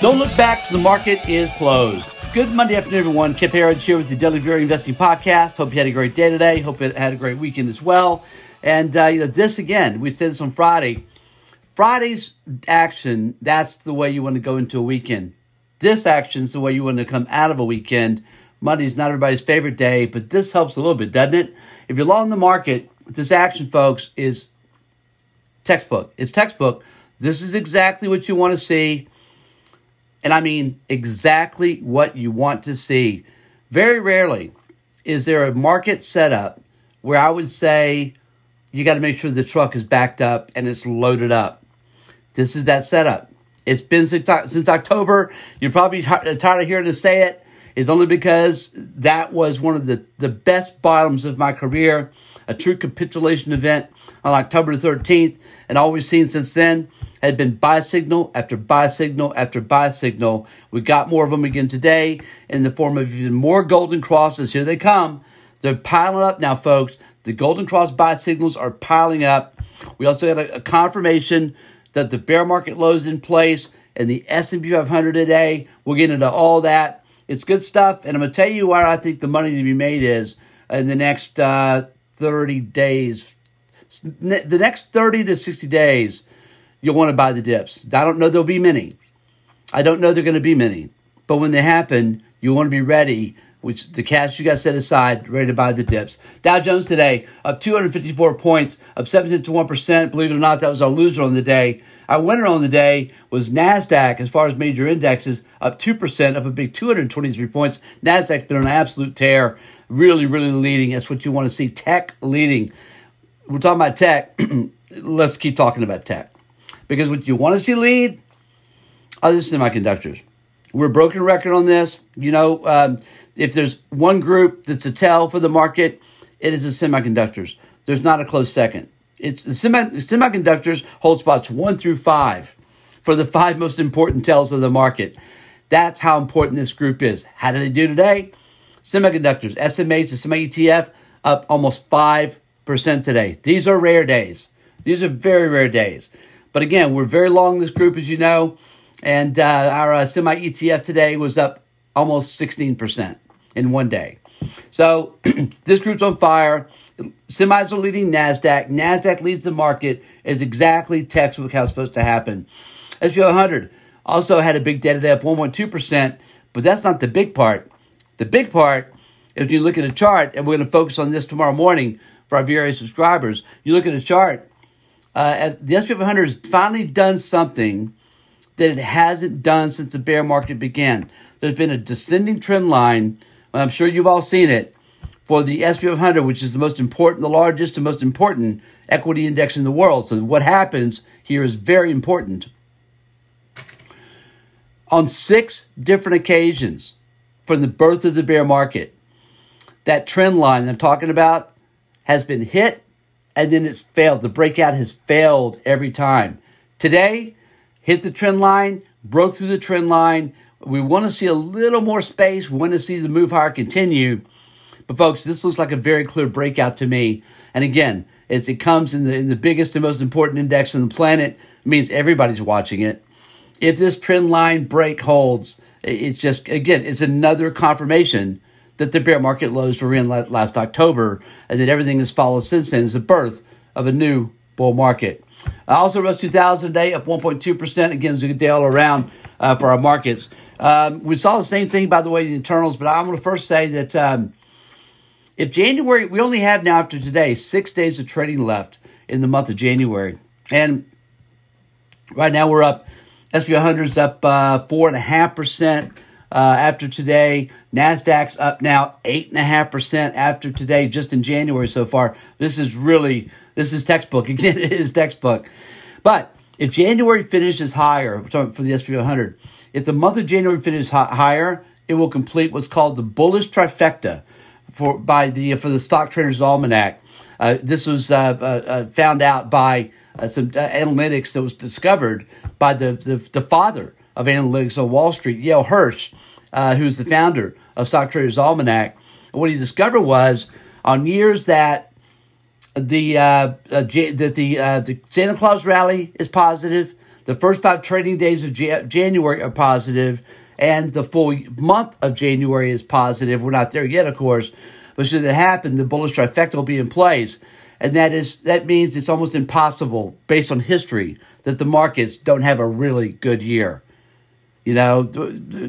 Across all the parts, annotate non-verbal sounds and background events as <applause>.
Don't look back, the market is closed. Good Monday afternoon, everyone. Kip Herriage here with the Daily Vero Investing Podcast. Hope you had a great day today. Hope you had a great weekend as well. And uh, you know, this again, we said this on Friday. Friday's action, that's the way you want to go into a weekend. This action is the way you want to come out of a weekend. Monday's not everybody's favorite day, but this helps a little bit, doesn't it? If you're long in the market, this action, folks, is textbook. It's textbook. This is exactly what you want to see and I mean exactly what you want to see. Very rarely is there a market setup where I would say you got to make sure the truck is backed up and it's loaded up. This is that setup. It's been since, October. You're probably uh, tired of hearing to say it. It's only because that was one of the, the best bottoms of my career, a true capitulation event on October 13th, and all we've seen since then had been buy signal after buy signal after buy signal. We got more of them again today in the form of even more golden crosses. Here they come. They're piling up now, folks. The golden cross buy signals are piling up. We also got a, a confirmation that the bear market low is in place and the S&P 500 today. We'll get into all that. It's good stuff, and I'm going to tell you where I think the money to be made is in the next uh, 30 days. The next 30 to 60 days you'll want to buy the dips. I don't know there'll be many. I don't know there're going to be many. But when they happen, you want to be ready, which the cash you got set aside, ready to buy the dips. Dow Jones today up 254 points, up 17 to 1%. Believe it or not, that was our loser on the day. Our winner on the day was NASDAQ, as far as major indexes, up 2%, up a big 223 points. NASDAQ's been on an absolute tear, really, really leading. That's what you want to see. Tech leading. We're talking about tech. <clears throat> Let's keep talking about tech. Because what you want to see lead are the semiconductors. We're broken record on this. You know, um, if there's one group that's a tell for the market, it is the semiconductors. There's not a close second. It's the semi- semiconductors hold spots one through five for the five most important tells of the market. That's how important this group is. How do they do today? Semiconductors, SMH, the semi ETF, up almost 5% today. These are rare days. These are very rare days. But again, we're very long this group, as you know, and uh, our uh, semi ETF today was up almost 16% in one day. So <clears throat> this group's on fire. Semis are leading NASDAQ. NASDAQ leads the market is exactly textbook how it's supposed to happen. SP 100 also had a big day today up 1.2%, but that's not the big part. The big part is you look at a chart, and we're going to focus on this tomorrow morning for our VRA subscribers. You look at a chart, uh, the S&P 500 has finally done something that it hasn't done since the bear market began. There's been a descending trend line, I'm sure you've all seen it, for the S&P 500, which is the most important, the largest and most important equity index in the world. So what happens here is very important. On six different occasions from the birth of the bear market, that trend line I'm talking about has been hit and then it's failed. The breakout has failed every time. Today, hit the trend line, broke through the trend line. We want to see a little more space. We want to see the move higher continue. But folks, this looks like a very clear breakout to me. And again, as it comes in the, in the biggest and most important index on the planet, means everybody's watching it. If this trend line break holds, it's just, again, it's another confirmation that the bear market lows were in last October, and that everything that's followed since then is the birth of a new bull market. Uh, also, Russ 2000 day up 1.2%. Again, it's a good day all around uh, for our markets. Um, we saw the same thing, by the way, in the internals, but I'm going to first say that um, if January, we only have now after today six days of trading left in the month of January. And right now we're up, SP 100's up uh, 4.5% uh, after today. NASDAQ's up now 8.5% after today, just in January so far. This is really, this is textbook. <laughs> Again, it is textbook. But if January finishes higher, for the SP 100, if the month of January finishes higher, it will complete what's called the bullish trifecta for by the for the Stock Traders Almanac. Uh, this was uh, uh, uh found out by uh, some analytics that was discovered by the, the, the father of analytics on Wall Street, Yale Hirsch, uh, who's the founder of Stock Traders Almanac. And what he discovered was on years that the uh, uh, that the uh, the Santa Claus rally is positive, The first five trading days of January are positive, and the full month of January is positive. We're not there yet, of course, but should that happen, the bullish trifecta will be in place, and that is that means it's almost impossible, based on history, that the markets don't have a really good year. You know,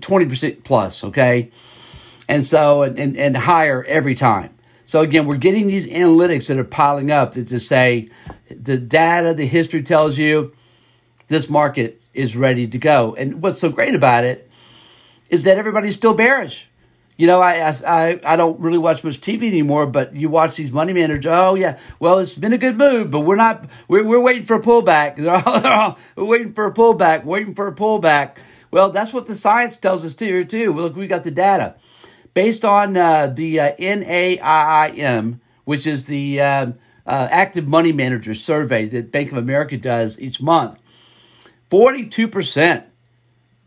twenty percent plus, okay, and so and, and, higher every time. So again, we're getting these analytics that are piling up that to say the data, the history tells you this market is ready to go. And what's so great about it is that everybody's still bearish. You know, I, I I don't really watch much TV anymore, but you watch these money managers. Oh yeah, well it's been a good move, but we're not. We're, we're waiting for a pullback. <laughs> we're waiting for a pullback. Waiting for a pullback. Well, that's what the science tells us here too. Look, we got the data based on uh, the uh, NAAIM, which is the uh, uh, active money manager survey that Bank of America does each month. Forty-two percent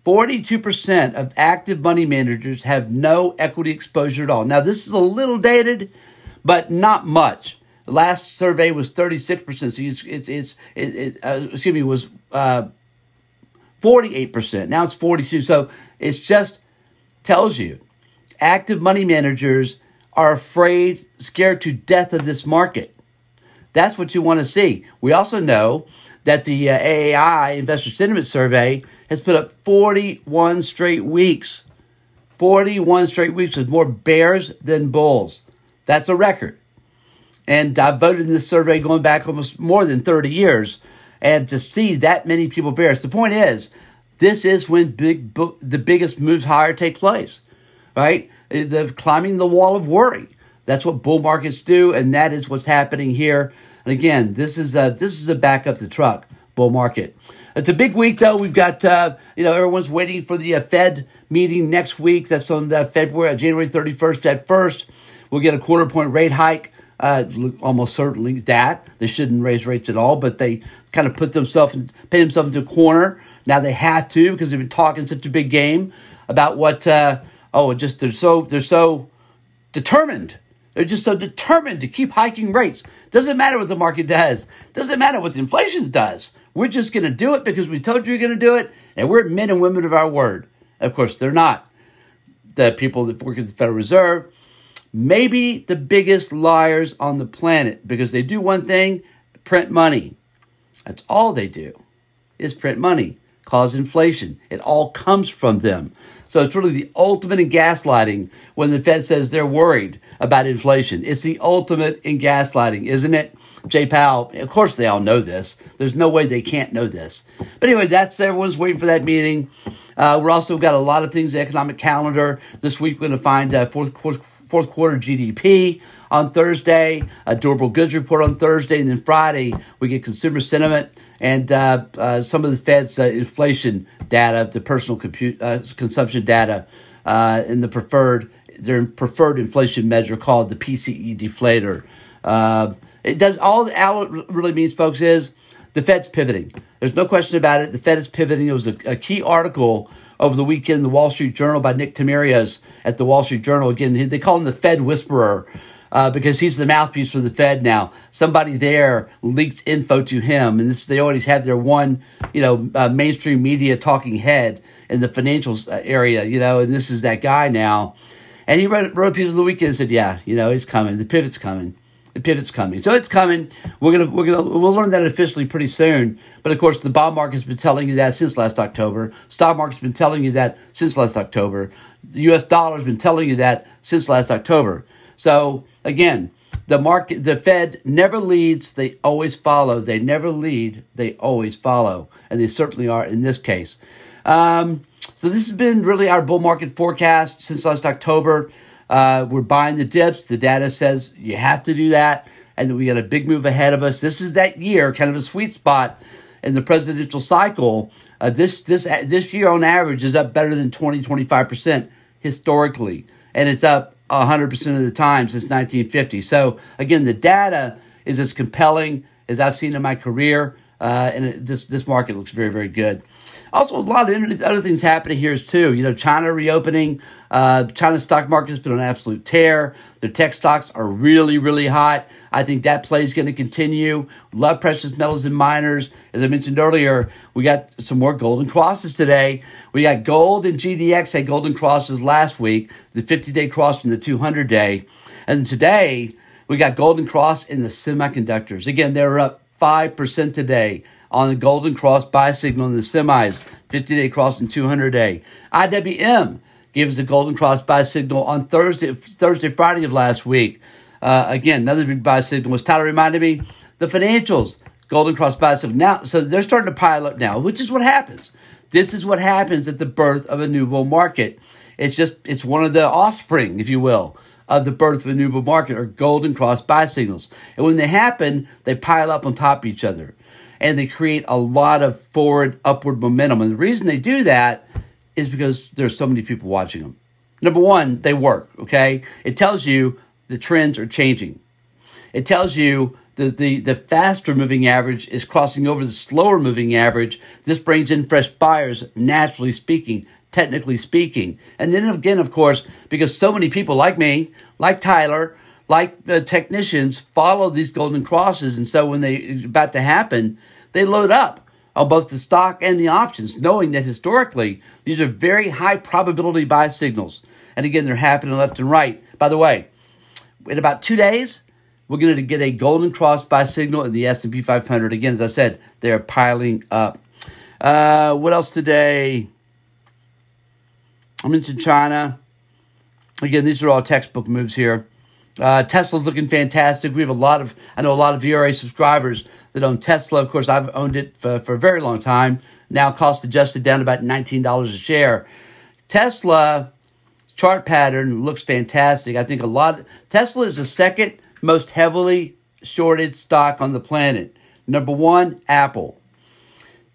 42% of active money managers have no equity exposure at all. Now, this is a little dated, but not much. The last survey was 36%, so it's, it's, it's, it, uh, excuse me, was uh, 48%. Now it's 42. So it just tells you active money managers are afraid, scared to death of this market. That's what you want to see. We also know that the uh, AAII Investor Sentiment Survey has put up 41 straight weeks. 41 straight weeks with more bears than bulls. That's a record. And I've voted in this survey going back almost more than 30 years. And to see that many people bears, the point is, this is when big the biggest moves higher take place, right? The climbing the wall of worry. That's what bull markets do, and that is what's happening here. And again, this is a this is a back up the truck bull market. It's a big week, though. We've got, uh, you know, everyone's waiting for the uh, Fed meeting next week. That's on uh, February, January 31st, Fed 1st. We'll get a quarter point rate hike. Uh, almost certainly that. They shouldn't raise rates at all, but they kind of put themselves, pay themselves into a corner. Now they have to because they've been talking such a big game about what, uh, oh, just they're so, they're so determined they're just so determined to keep hiking rates. Doesn't matter what the market does. Doesn't matter what the inflation does. We're just going to do it because we told you we're going to do it, and we're men and women of our word. Of course, they're not. The people that work at the Federal Reserve, maybe the biggest liars on the planet because they do one thing print money. That's all they do is print money, cause inflation. It all comes from them. So it's really the ultimate in gaslighting when the Fed says they're worried about inflation. It's the ultimate in gaslighting, isn't it? Jay Powell, of course they all know this. There's no way they can't know this. But anyway, that's everyone's waiting for that meeting. Uh, we're also got a lot of things, the economic calendar. This week we're going to find uh, fourth, fourth, fourth quarter GDP on Thursday, a durable goods report on Thursday, and then Friday we get consumer sentiment and uh, uh, some of the Fed's uh, inflation data, the personal compute, uh, consumption data, uh, and the preferred their preferred inflation measure called the PCE deflator. It does all, all it really means, folks, is the Fed's pivoting. There's no question about it. The Fed is pivoting. It was a, a key article over the weekend in the Wall Street Journal by Nick Timiraos at the Wall Street Journal. Again, they call him the Fed Whisperer. Uh, because he's the mouthpiece for the Fed now. Somebody there leaked info to him, and this they always have their one, you know, uh, mainstream media talking head in the financials uh, area, you know, and this is that guy now. And he wrote, wrote a piece of the weekend and said, "Yeah, you know, it's coming. The pivot's coming." The pivot's coming. So it's coming. We're gonna we're gonna we'll learn that officially pretty soon. But of course, the bond market's been telling you that since last October. Stock market's been telling you that since last October. The U.S. dollar's been telling you that since last October. So again, the market, the Fed never leads; they always follow. They never lead; they always follow, and they certainly are in this case. Um, so this has been really our bull market forecast since last October. Uh, we're buying the dips. The data says you have to do that. And we got a big move ahead of us. This is that year, kind of a sweet spot in the presidential cycle. Uh, this this this year on average is up better than 20, 25% historically. And it's up 100% of the time since 1950. So again, the data is as compelling as I've seen in my career. Uh, and it, this, this market looks very, very good. Also, a lot of other things happening here too. You know, China reopening. Uh, China's stock market has been on absolute tear. Their tech stocks are really, really hot. I think that play is going to continue. Love precious metals and miners. As I mentioned earlier, we got some more golden crosses today. We got gold and GDX had golden crosses last week, the 50 day cross and the 200 day. And today, we got golden cross in the semiconductors. Again, they're up 5% today on the Golden Cross buy signal in the semis, 50 day cross and 200 day. IWM gives the Golden Cross buy signal on Thursday, Thursday, Friday of last week. Uh, again, another big buy signal was Tyler reminded me the financials, Golden Cross buy signal. Now, so they're starting to pile up now, which is what happens. This is what happens at the birth of a new bull market. It's just, it's one of the offspring, if you will, of the birth of a new bull market or golden cross buy signals. And when they happen, they pile up on top of each other and they create a lot of forward upward momentum. And the reason they do that is because there's so many people watching them. Number one, they work, okay? It tells you the trends are changing. It tells you the, the, the faster moving average is crossing over the slower moving average. This brings in fresh buyers, naturally speaking, technically speaking. And then again, of course, because so many people like me, like Tyler, like uh, technicians, follow these golden crosses. And so when they about to happen, they load up on both the stock and the options, knowing that historically these are very high probability buy signals. And again, they're happening left and right. By the way, in about two days, we're going to get a golden cross buy signal in the S&P 500. Again, as I said, they're piling up. Uh, what else today? I mentioned China. Again, these are all textbook moves here. Uh, Tesla's looking fantastic. We have a lot of, I know a lot of VRA subscribers that own Tesla. Of course, I've owned it for, for a very long time. Now cost adjusted down about $19 a share. Tesla chart pattern looks fantastic. I think a lot, Tesla is the second most heavily shorted stock on the planet. Number one, Apple.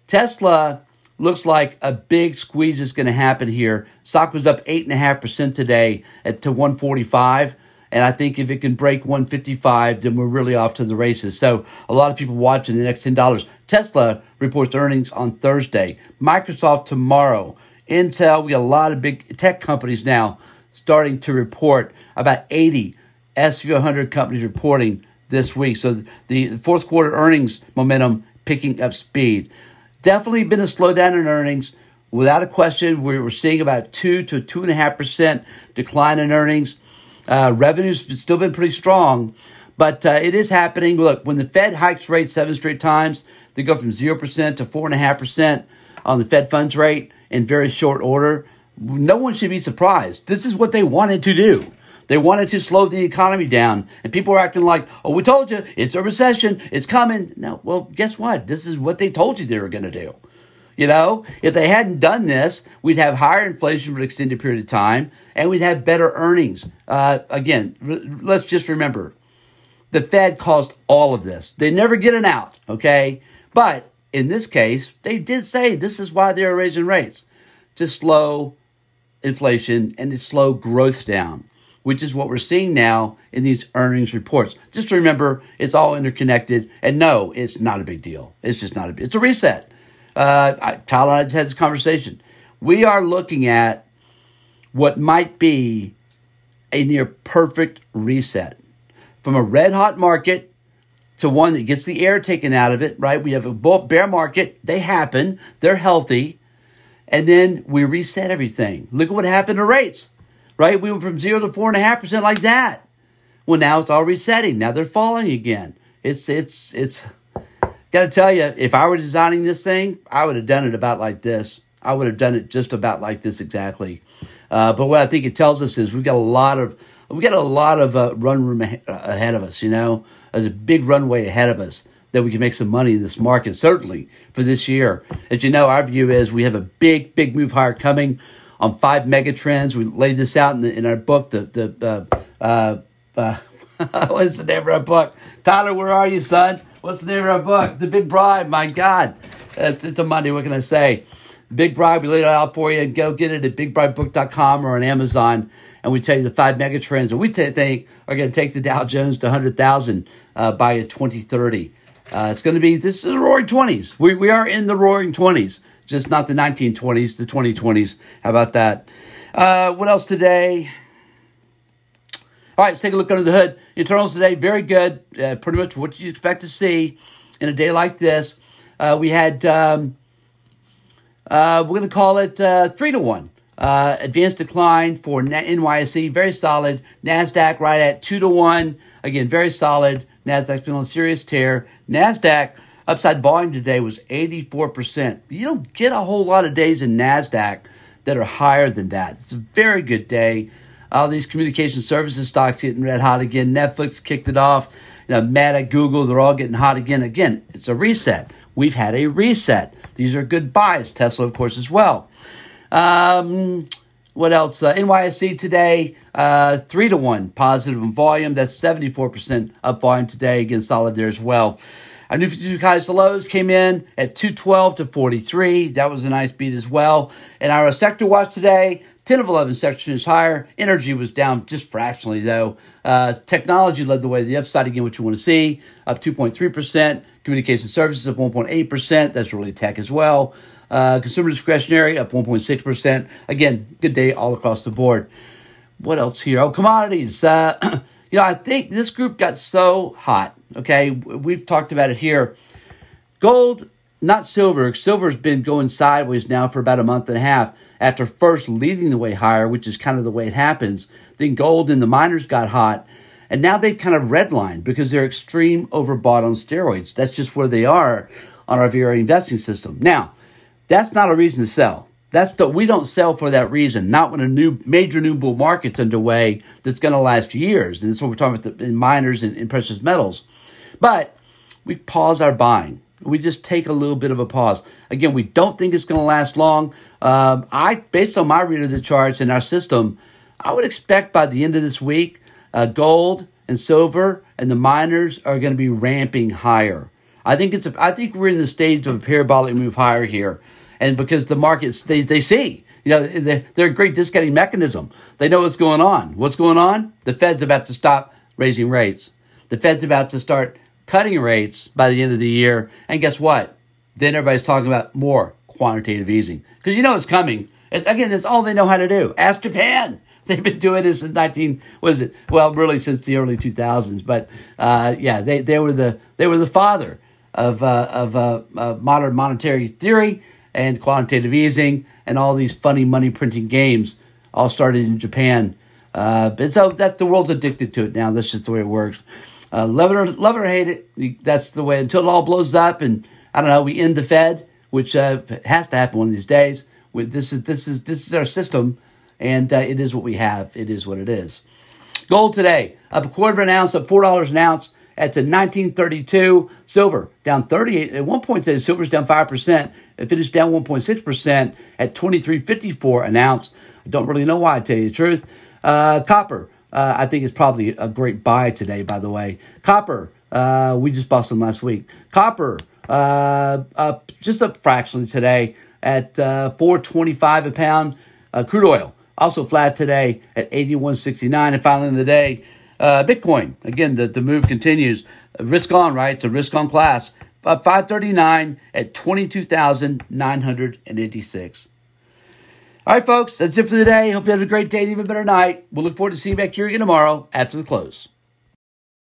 Tesla looks like a big squeeze is going to happen here. Stock was up 8.5% today at to 145. And I think if it can break 155, then we're really off to the races. So a lot of people watching the next $10. Tesla reports earnings on Thursday. Microsoft tomorrow. Intel, we got a lot of big tech companies now starting to report. About 80 S&P 100 companies reporting this week. So the fourth quarter earnings momentum picking up speed. Definitely been a slowdown in earnings. Without a question, we're seeing about 2 to 2.5% decline in earnings. Uh, revenue's still been pretty strong, but uh, it is happening. Look, when the Fed hikes rates seven straight times, they go from 0% to 4.5% on the Fed funds rate in very short order. No one should be surprised. This is what they wanted to do. They wanted to slow the economy down. And people are acting like, oh, we told you, it's a recession, it's coming. No, well, guess what? This is what they told you they were going to do. You know, if they hadn't done this, we'd have higher inflation for an extended period of time and we'd have better earnings. Uh, again, let's just remember the Fed caused all of this. They never get an out, okay? But in this case, they did say this is why they're raising rates to slow inflation and to slow growth down, which is what we're seeing now in these earnings reports. Just remember, it's all interconnected. And no, it's not a big deal. It's just not a. It's a reset. Uh, Tyler and I just had this conversation. We are looking at what might be a near perfect reset from a red hot market to one that gets the air taken out of it, right? We have a bear market, they happen, they're healthy, and then we reset everything. Look at what happened to rates, right? We went from zero to four and a half percent like that. Well, now it's all resetting. Now they're falling again. It's it's it's Got to tell you, if I were designing this thing, I would have done it about like this. I would have done it just about like this exactly. Uh, but what I think it tells us is we've got a lot of we got a lot of uh, run room ahead of us. You know, there's a big runway ahead of us that we can make some money in this market. Certainly for this year, as you know, our view is we have a big, big move higher coming on five mega trends. We laid this out in, the, in our book. The the uh, uh, uh <laughs> what's the name of our book? Tyler, where are you, son? What's the name of our book? The Big Bribe. My God. It's, it's a Monday. What can I say? Big Bribe, we laid it out for you. Go get it at bigbribebook.com or on Amazon. And we tell you the five mega trends that we t- think are going to take the Dow Jones to 100,000 uh, by 2030. Uh, it's going to be, this is the roaring 20s. We, we are in the roaring 20s. just not the 1920s, the 2020s. How about that? Uh, what else today? All right, let's take a look under the hood. Internals today, very good. Uh, pretty much what you expect to see in a day like this. Uh, we had, um, uh, we're going to call it uh, three to one. Uh, advanced decline for NYSE, very solid. NASDAQ right at two to one. Again, very solid. NASDAQ's been on serious tear. NASDAQ upside volume today was 84%. You don't get a whole lot of days in NASDAQ that are higher than that. It's a very good day. All these communication services stocks getting red hot again. Netflix kicked it off. You know, Meta, Google, they're all getting hot again. Again, it's a reset. We've had a reset. These are good buys. Tesla, of course, as well. Um, what else? Uh, NYSE today, uh, three to one positive in volume. That's 74% up volume today. Again, solid there as well. Our new 52 highs to lows came in at 212 to 43. That was a nice beat as well. And our sector watch today, 10 of 11 sections higher. Energy was down just fractionally, though. Uh, technology led the way the upside again, what you want to see, up 2.3%. Communication services up 1.8%. That's really tech as well. Uh, consumer discretionary up 1.6%. Again, good day all across the board. What else here? Oh, commodities. Uh, <clears throat> you know, I think this group got so hot. Okay, we've talked about it here. Gold, not silver. Silver's been going sideways now for about a month and a half after first leading the way higher, which is kind of the way it happens. Then gold and the miners got hot, and now they've kind of redlined because they're extreme overbought on steroids. That's just where they are on our VRA investing system. Now, that's not a reason to sell. That's the, we don't sell for that reason. Not when a new major new bull market's underway that's going to last years. And that's what we're talking about the, in miners and in precious metals. But we pause our buying. We just take a little bit of a pause. Again, we don't think it's going to last long. Um, I, based on my read of the charts in our system, I would expect by the end of this week, uh, gold and silver and the miners are going to be ramping higher. I think it's. A, I think we're in the stage of a parabolic move higher here. And because the markets they, they see you know they're a great discounting mechanism. They know what's going on. What's going on? The fed's about to stop raising rates. The fed's about to start cutting rates by the end of the year. And guess what? Then everybody's talking about more quantitative easing because you know it's coming it's, again that's all they know how to do ask japan <laughs> they've been doing this since 19 was it well really since the early 2000s but uh, yeah they, they were the they were the father of uh, of uh, modern monetary theory and quantitative easing and all these funny money printing games all started in Japan. Uh, and so that the world's addicted to it now. That's just the way it works. Uh, love it or love it or hate it. That's the way until it all blows up and I don't know. We end the Fed, which uh, has to happen one of these days. With this is this is this is our system, and uh, it is what we have. It is what it is. Gold today up a quarter of an ounce, up four dollars an ounce. That's a 1932. Silver down 38. At one point, says silver's down 5%. It finished down 1.6% at 23.54 an ounce. I don't really know why, I tell you the truth. Uh, copper, uh, I think is probably a great buy today, by the way. Copper, uh, we just bought some last week. Copper, uh, up just up fractionally today at uh, 425 a pound. Uh, crude oil, also flat today at 81.69. And finally in the day, uh, Bitcoin, again, the, the move continues. Risk on, right? It's a risk on class. Uh, 539 at 22,986. All right, folks, that's it for the day. Hope you have a great day and even better night. We'll look forward to seeing you back here again tomorrow after the close.